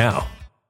now.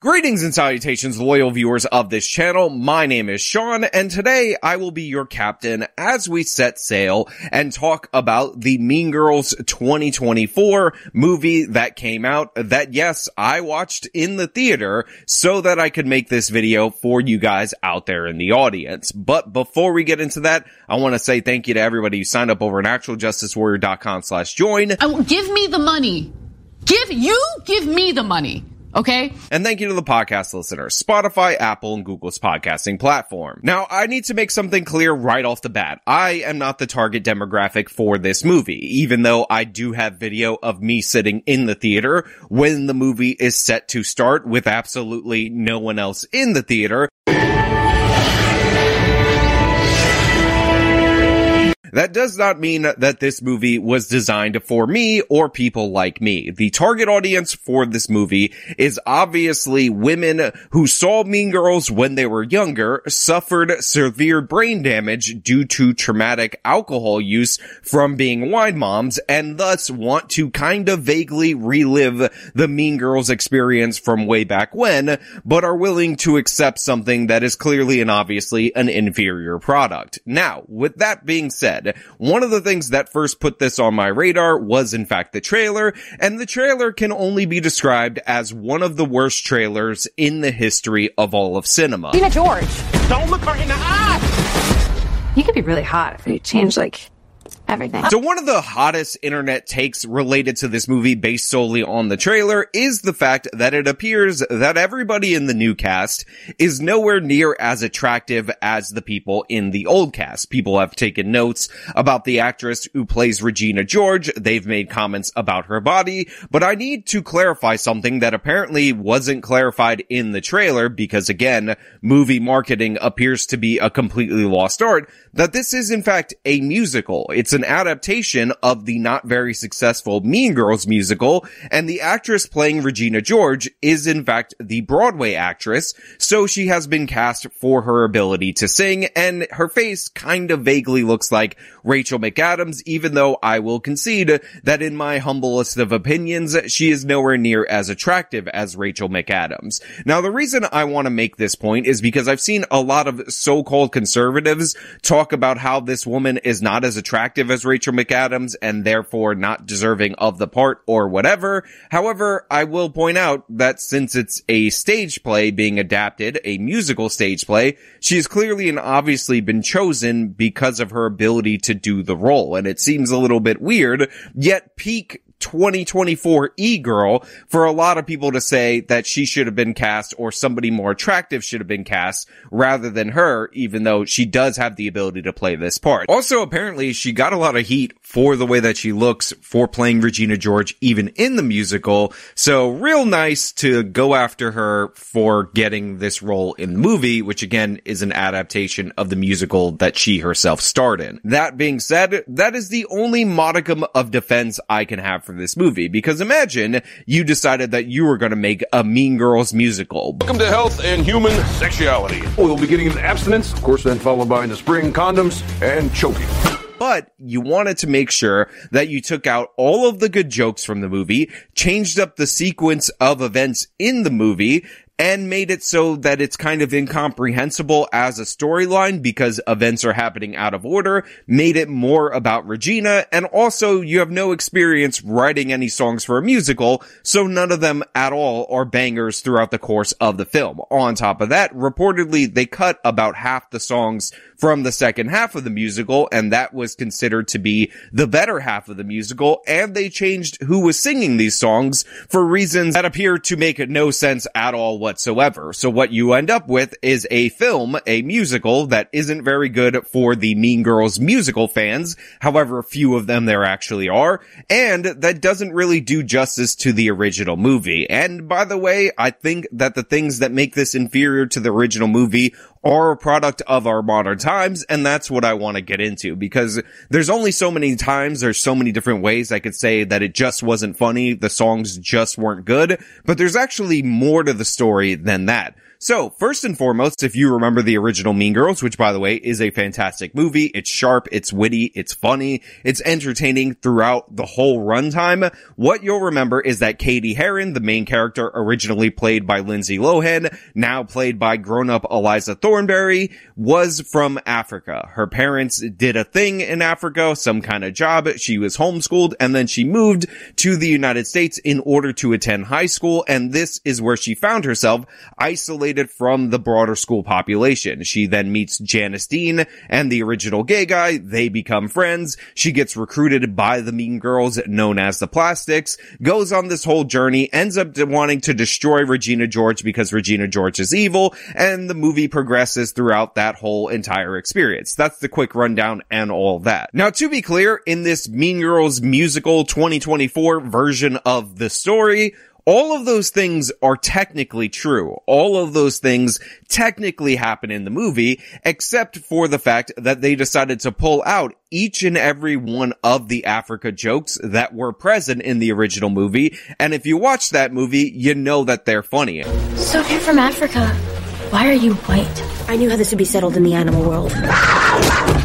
Greetings and salutations, loyal viewers of this channel. My name is Sean, and today I will be your captain as we set sail and talk about the Mean Girls 2024 movie that came out that, yes, I watched in the theater so that I could make this video for you guys out there in the audience. But before we get into that, I want to say thank you to everybody who signed up over at actualjusticewarrior.com slash join. Oh, give me the money. Give, you give me the money. Okay. And thank you to the podcast listeners, Spotify, Apple, and Google's podcasting platform. Now, I need to make something clear right off the bat. I am not the target demographic for this movie, even though I do have video of me sitting in the theater when the movie is set to start with absolutely no one else in the theater. That does not mean that this movie was designed for me or people like me. The target audience for this movie is obviously women who saw Mean Girls when they were younger, suffered severe brain damage due to traumatic alcohol use from being wine moms, and thus want to kind of vaguely relive the Mean Girls experience from way back when, but are willing to accept something that is clearly and obviously an inferior product. Now, with that being said, one of the things that first put this on my radar was in fact the trailer, and the trailer can only be described as one of the worst trailers in the history of all of cinema. Tina George. Don't look her in the eye! You could be really hot if you change like everything. So one of the hottest internet takes related to this movie based solely on the trailer is the fact that it appears that everybody in the new cast is nowhere near as attractive as the people in the old cast. People have taken notes about the actress who plays Regina George. They've made comments about her body, but I need to clarify something that apparently wasn't clarified in the trailer because again, movie marketing appears to be a completely lost art, that this is in fact a musical. It's an adaptation of the not very successful Mean Girls musical, and the actress playing Regina George is in fact the Broadway actress, so she has been cast for her ability to sing, and her face kind of vaguely looks like Rachel McAdams, even though I will concede that in my humblest of opinions, she is nowhere near as attractive as Rachel McAdams. Now, the reason I want to make this point is because I've seen a lot of so-called conservatives talk about how this woman is not as attractive as Rachel McAdams and therefore not deserving of the part or whatever. However, I will point out that since it's a stage play being adapted, a musical stage play, she has clearly and obviously been chosen because of her ability to do the role. And it seems a little bit weird, yet peak 2024 e-girl for a lot of people to say that she should have been cast or somebody more attractive should have been cast rather than her, even though she does have the ability to play this part. Also, apparently she got a lot of heat for the way that she looks for playing Regina George even in the musical. So real nice to go after her for getting this role in the movie, which again is an adaptation of the musical that she herself starred in. That being said, that is the only modicum of defense I can have for this movie because imagine you decided that you were going to make a Mean Girls musical. Welcome to Health and Human Sexuality. We'll be getting into abstinence, of course, then followed by in the spring condoms and choking but you wanted to make sure that you took out all of the good jokes from the movie, changed up the sequence of events in the movie, and made it so that it's kind of incomprehensible as a storyline because events are happening out of order, made it more about Regina, and also you have no experience writing any songs for a musical, so none of them at all are bangers throughout the course of the film. On top of that, reportedly they cut about half the songs from the second half of the musical, and that was considered to be the better half of the musical, and they changed who was singing these songs for reasons that appear to make no sense at all whatsoever. So what you end up with is a film, a musical that isn't very good for the Mean Girls musical fans. However, few of them there actually are. And that doesn't really do justice to the original movie. And by the way, I think that the things that make this inferior to the original movie are a product of our modern times. And that's what I want to get into because there's only so many times, there's so many different ways I could say that it just wasn't funny. The songs just weren't good, but there's actually more to the story than that. So, first and foremost, if you remember the original Mean Girls, which by the way is a fantastic movie, it's sharp, it's witty, it's funny, it's entertaining throughout the whole runtime, what you'll remember is that Cady Heron, the main character originally played by Lindsay Lohan, now played by grown-up Eliza Thornberry, was from Africa. Her parents did a thing in Africa, some kind of job, she was homeschooled, and then she moved to the United States in order to attend high school, and this is where she found herself isolated from the broader school population. She then meets Janis Ian and the original gay guy. They become friends. She gets recruited by the mean girls known as the plastics, goes on this whole journey, ends up wanting to destroy Regina George because Regina George is evil, and the movie progresses throughout that whole entire experience. That's the quick rundown and all that. Now, to be clear, in this Mean Girls musical 2024 version of the story, all of those things are technically true. All of those things technically happen in the movie, except for the fact that they decided to pull out each and every one of the Africa jokes that were present in the original movie. And if you watch that movie, you know that they're funny. So if you're from Africa, why are you white? I knew how this would be settled in the animal world.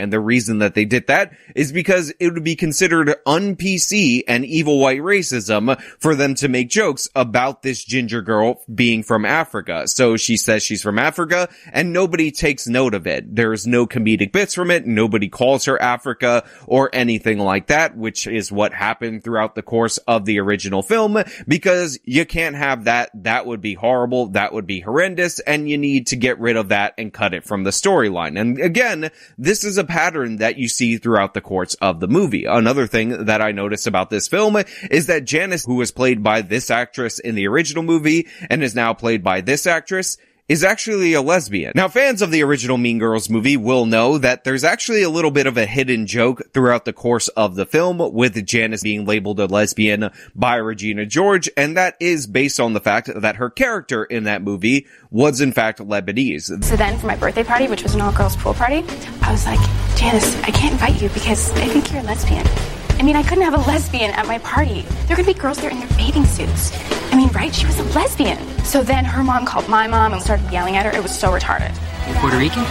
And the reason that they did that is because it would be considered un-PC and evil white racism for them to make jokes about this ginger girl being from Africa. So she says she's from Africa and nobody takes note of it. There's no comedic bits from it. Nobody calls her Africa or anything like that, which is what happened throughout the course of the original film because you can't have that. That would be horrible. That would be horrendous. And you need to get rid of that and cut it from the storyline. And again, this is a pattern that you see throughout the course of the movie. Another thing that I noticed about this film is that Janice, who was played by this actress in the original movie and is now played by this actress, is actually a lesbian. Now fans of the original Mean Girls movie will know that there's actually a little bit of a hidden joke throughout the course of the film with Janice being labeled a lesbian by Regina George and that is based on the fact that her character in that movie was in fact Lebanese. So then for my birthday party, which was an all girls pool party, I was like, Janice, I can't invite you because I think you're a lesbian. I mean, I couldn't have a lesbian at my party. There could be girls there in their bathing suits. I mean, right? She was a lesbian. So then her mom called my mom and started yelling at her. It was so retarded. Puerto Rican?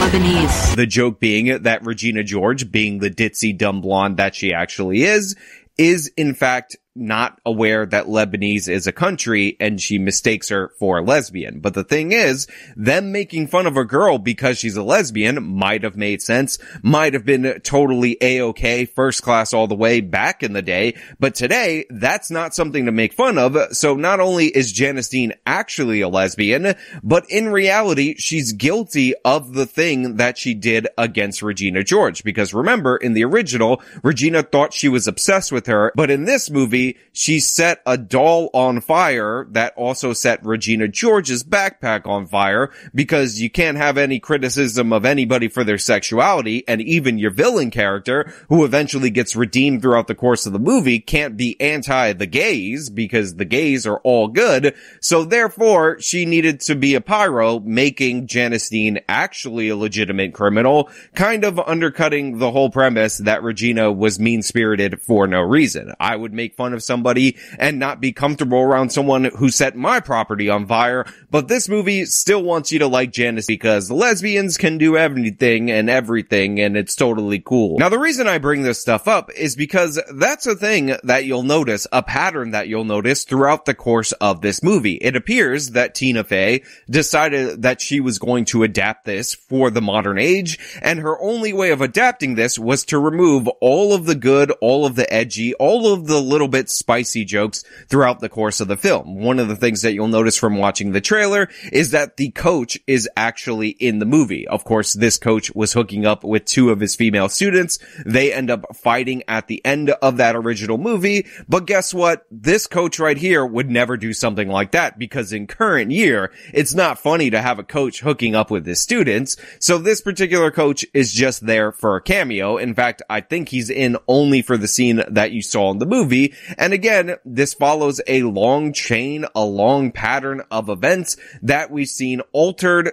Lebanese. The joke being that Regina George, being the ditzy dumb blonde that she actually is, is in fact not aware that Lebanese is a country and she mistakes her for a lesbian. But the thing is, them making fun of a girl because she's a lesbian might have made sense, might have been totally a-okay, first class all the way back in the day. But today, that's not something to make fun of. So not only is Janis Ian actually a lesbian, but in reality, she's guilty of the thing that she did against Regina George. Because remember, in the original, Regina thought she was obsessed with her, but in this movie, she set a doll on fire that also set Regina George's backpack on fire because you can't have any criticism of anybody for their sexuality and even your villain character who eventually gets redeemed throughout the course of the movie can't be anti the gays because the gays are all good. So therefore she needed to be a pyro making Janis Ian actually a legitimate criminal, kind of undercutting the whole premise that Regina was mean spirited for no reason. I would make fun of somebody and not be comfortable around someone who set my property on fire. But this movie still wants you to like Janice because lesbians can do everything and everything and it's totally cool. Now the reason I bring this stuff up is because that's a thing that you'll notice, a pattern that you'll notice throughout the course of this movie. It appears that Tina Fey decided that she was going to adapt this for the modern age and her only way of adapting this was to remove all of the good, all of the edgy, all of the little bit bit spicy jokes throughout the course of the film. One of the things that you'll notice from watching the trailer is that the coach is actually in the movie. Of course, this coach was hooking up with two of his female students. They end up fighting at the end of that original movie. But guess what? This coach right here would never do something like that because in current year, it's not funny to have a coach hooking up with his students. So this particular coach is just there for a cameo. In fact, I think he's in only for the scene that you saw in the movie. And again, this follows a long chain, a long pattern of events that we've seen altered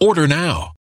Order now.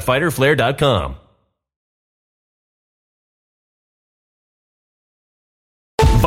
www.fighterflare.com.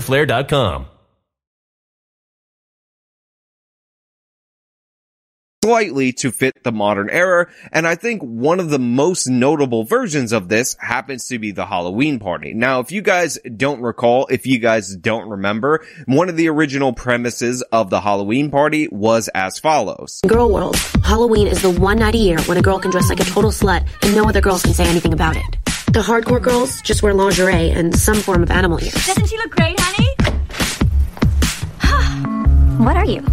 fighterflare.com. slightly to fit the modern era. And I think one of the most notable versions of this happens to be the Halloween party. Now, if you guys don't recall, if you guys don't remember, one of the original premises of the Halloween party was as follows. Girl world, Halloween is the one night a year when a girl can dress like a total slut and no other girls can say anything about it. The hardcore girls just wear lingerie and some form of animal ears. Doesn't she look great, honey? what are you?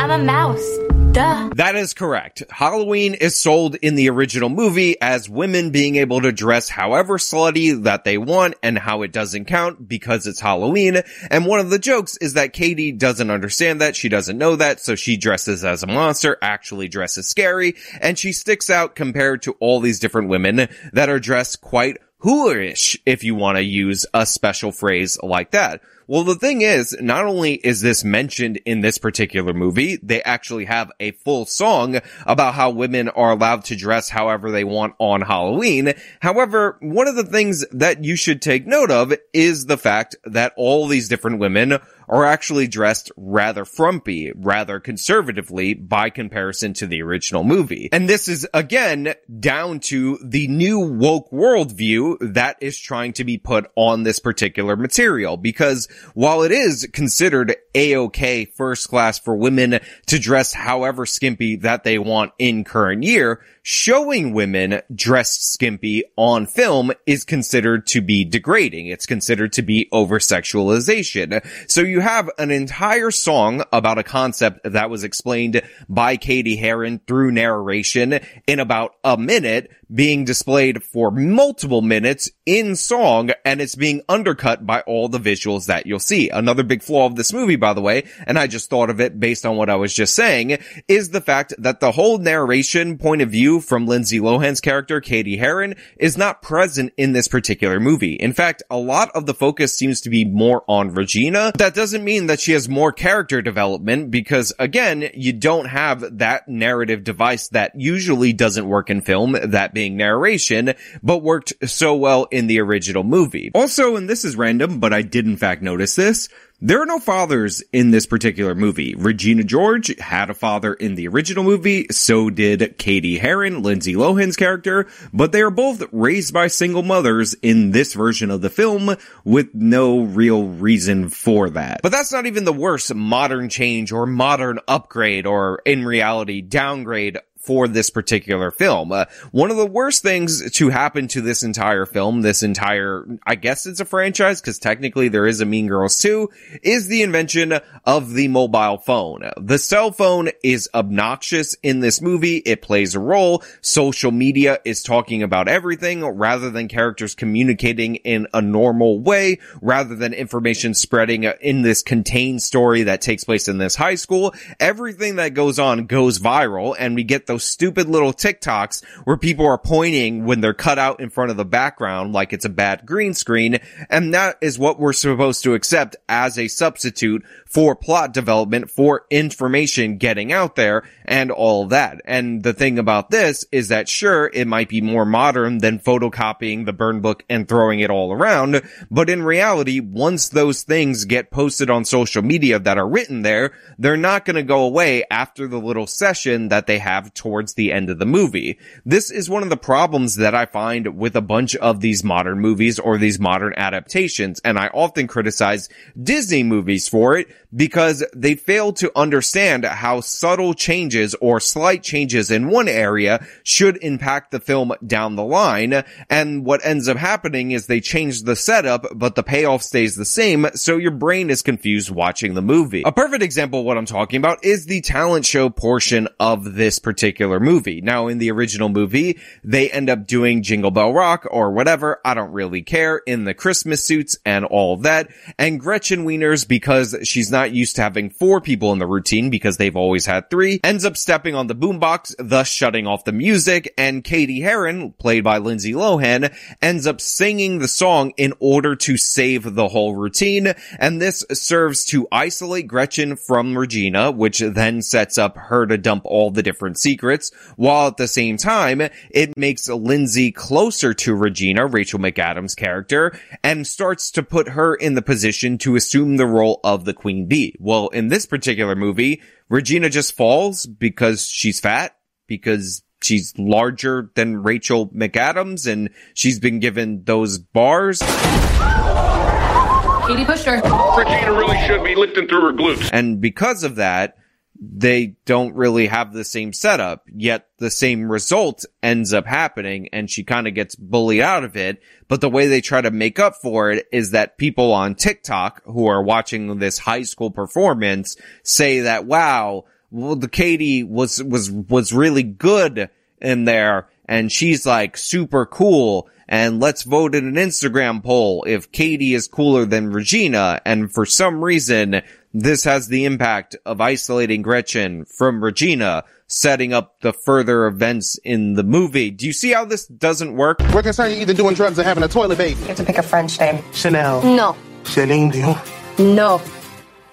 I'm a mouse. Duh. That is correct. Halloween is sold in the original movie as women being able to dress however slutty that they want and how it doesn't count because it's Halloween. And one of the jokes is that Cady doesn't understand that. She doesn't know that. So she dresses as a monster, actually dresses scary, and she sticks out compared to all these different women that are dressed quite whorish, if you want to use a special phrase like that. Well, the thing is, not only is this mentioned in this particular movie, they actually have a full song about how women are allowed to dress however they want on Halloween. However, one of the things that you should take note of is the fact that all these different women are actually dressed rather frumpy, rather conservatively by comparison to the original movie. And this is again down to the new woke worldview that is trying to be put on this particular material. Because while it is considered a-okay first class for women to dress however skimpy that they want in current year, showing women dressed skimpy on film is considered to be degrading. It's considered to be over sexualization. So you have an entire song about a concept that was explained by Cady Heron through narration in about a minute being displayed for multiple minutes in song and it's being undercut by all the visuals that you'll see. Another big flaw of this movie, by the way, and I just thought of it based on what I was just saying, is the fact that the whole narration point of view from Lindsay Lohan's character, Cady Heron, is not present in this particular movie. In fact, a lot of the focus seems to be more on Regina. That doesn't mean that she has more character development because again, you don't have that narrative device that usually doesn't work in film, that being narration, but worked so well in the original movie. Also, and this is random, but I did in fact notice this, there are no fathers in this particular movie. Regina George had a father in the original movie, so did Cady Heron, Lindsay Lohan's character, but they are both raised by single mothers in this version of the film with no real reason for that. But that's not even the worst modern change or modern upgrade or in reality downgrade for this particular film. Uh, one of the worst things to happen to this entire film, this entire, I guess it's a franchise because technically there is a Mean Girls 2, is the invention of the mobile phone. The cell phone is obnoxious in this movie. It plays a role. Social media is talking about everything rather than characters communicating in a normal way, rather than information spreading in this contained story that takes place in this high school. Everything that goes on goes viral and we get those stupid little TikToks where people are pointing when they're cut out in front of the background like it's a bad green screen. And that is what we're supposed to accept as a substitute for plot development, for information getting out there and all that. And the thing about this is that sure, it might be more modern than photocopying the burn book and throwing it all around. But in reality, once those things get posted on social media that are written there, they're not going to go away after the little session that they have towards the end of the movie. This is one of the problems that I find with a bunch of these modern movies or these modern adaptations. And I often criticize Disney movies for it because they fail to understand how subtle changes or slight changes in one area should impact the film down the line. And what ends up happening is they change the setup, but the payoff stays the same. So your brain is confused watching the movie. A perfect example of what I'm talking about is the talent show portion of this particular movie. Now in the original movie, they end up doing Jingle Bell Rock or whatever. I don't really care in the Christmas suits and all of that. And Gretchen Wieners, because she's not used to having four people in the routine because they've always had three, ends up stepping on the boombox, thus shutting off the music, and Cady Heron, played by Lindsay Lohan, ends up singing the song in order to save the whole routine, and this serves to isolate Gretchen from Regina, which then sets up her to dump all the different secrets, while at the same time, it makes Lindsay closer to Regina, Rachel McAdams' character, and starts to put her in the position to assume the role of the Queen Bee. Well, in this particular movie, Regina just falls because she's fat, because she's larger than Rachel McAdams and she's been given those bars. Cady pushed her. Regina really should be lifting through her glutes. And because of that, they don't really have the same setup, yet the same result ends up happening and she kind of gets bullied out of it. But the way they try to make up for it is that people on TikTok who are watching this high school performance say that, wow, well, the Cady was, was, was really good in there and she's like super cool and let's vote in an Instagram poll if Cady is cooler than Regina. And for some reason, this has the impact of isolating Gretchen from Regina, setting up the further events in the movie. Do you see how this doesn't work? We're concerned you're either doing drugs or having a toilet baby. You have to pick a French name. Chanel. No. Celine Dion. No.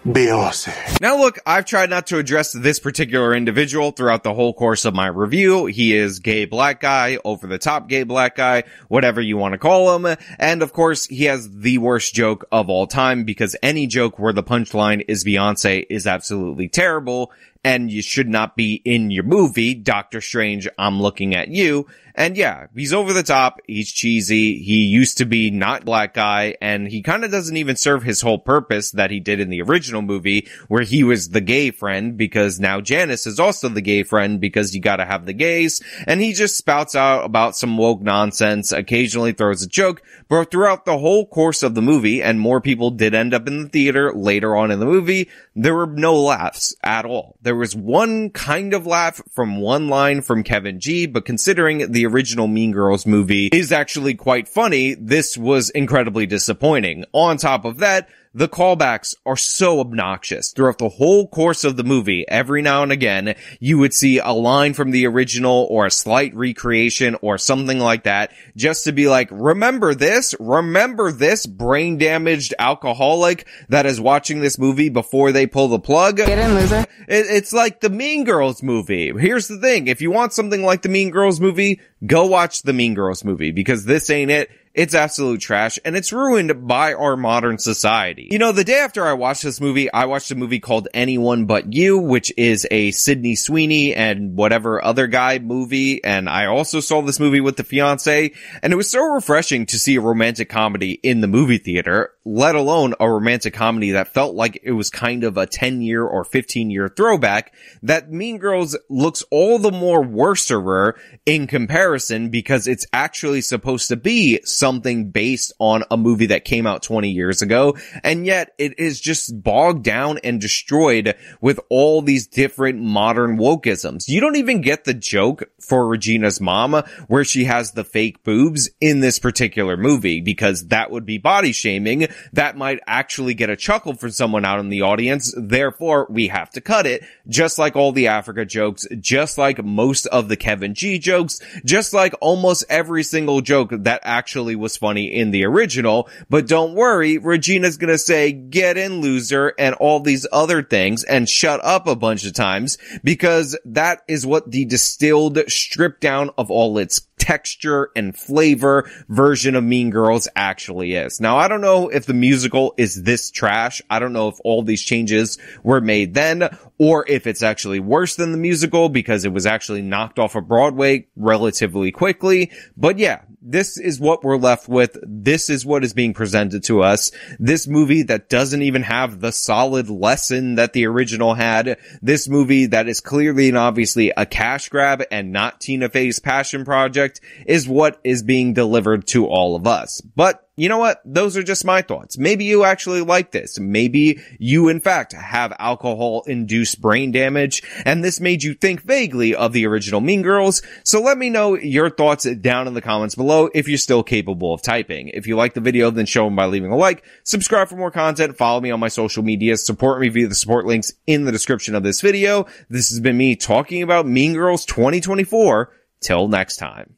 Beyonce. Now look, I've tried not to address this particular individual throughout the whole course of my review. He is gay black guy, over the top gay black guy, whatever you want to call him. And of course, he has the worst joke of all time because any joke where the punchline is Beyonce is absolutely terrible and you should not be in your movie, Doctor Strange, I'm looking at you. And yeah, he's over the top. He's cheesy. He used to be not black guy and he kind of doesn't even serve his whole purpose that he did in the original movie where he was the gay friend because now Janice is also the gay friend because you gotta have the gays. And he just spouts out about some woke nonsense, occasionally throws a joke, but throughout the whole course of the movie and more people did end up in the theater later on in the movie, there were no laughs at all. There was one kind of laugh from one line from Kevin G, but considering the original Mean Girls movie is actually quite funny, this was incredibly disappointing. On top of that, the callbacks are so obnoxious throughout the whole course of the movie. Every now and again, you would see a line from the original or a slight recreation or something like that just to be like, remember this? Remember this brain damaged alcoholic that is watching this movie before they pull the plug? Get in, loser. It, it's like the Mean Girls movie. Here's the thing. If you want something like the Mean Girls movie, go watch the Mean Girls movie because this ain't it. It's absolute trash and it's ruined by our modern society. You know, the day after I watched this movie, I watched a movie called Anyone But You, which is a Sydney Sweeney and whatever other guy movie. And I also saw this movie with the fiance and it was so refreshing to see a romantic comedy in the movie theater, let alone a romantic comedy that felt like it was kind of a 10 year or 15 year throwback that Mean Girls looks all the more worser in comparison because it's actually supposed to be something based on a movie that came out 20 years ago. And yet it is just bogged down and destroyed with all these different modern wokeisms. You don't even get the joke for Regina's mama where she has the fake boobs in this particular movie because that would be body shaming. That might actually get a chuckle from someone out in the audience. Therefore, we have to cut it just like all the Africa jokes, just like most of the Kevin G jokes, just like almost every single joke that actually was funny in the original. But don't worry, Regina's gonna say, get in loser and all these other things and shut up a bunch of times because that is what the distilled, stripped down of all its texture and flavor version of Mean Girls actually is. Now, I don't know if the musical is this trash. I don't know if all these changes were made then or if it's actually worse than the musical because it was actually knocked off of Broadway relatively quickly. But yeah, this is what we're left with. This is what is being presented to us. This movie that doesn't even have the solid lesson that the original had. This movie that is clearly and obviously a cash grab and not Tina Fey's passion project is what is being delivered to all of us. But you know what? Those are just my thoughts. Maybe you actually like this. Maybe you in fact have alcohol induced brain damage and this made you think vaguely of the original Mean Girls. So let me know your thoughts down in the comments below if you're still capable of typing. If you like the video, then show them by leaving a like, subscribe for more content, follow me on my social media, support me via the support links in the description of this video. This has been me talking about Mean Girls 2024. Till next time.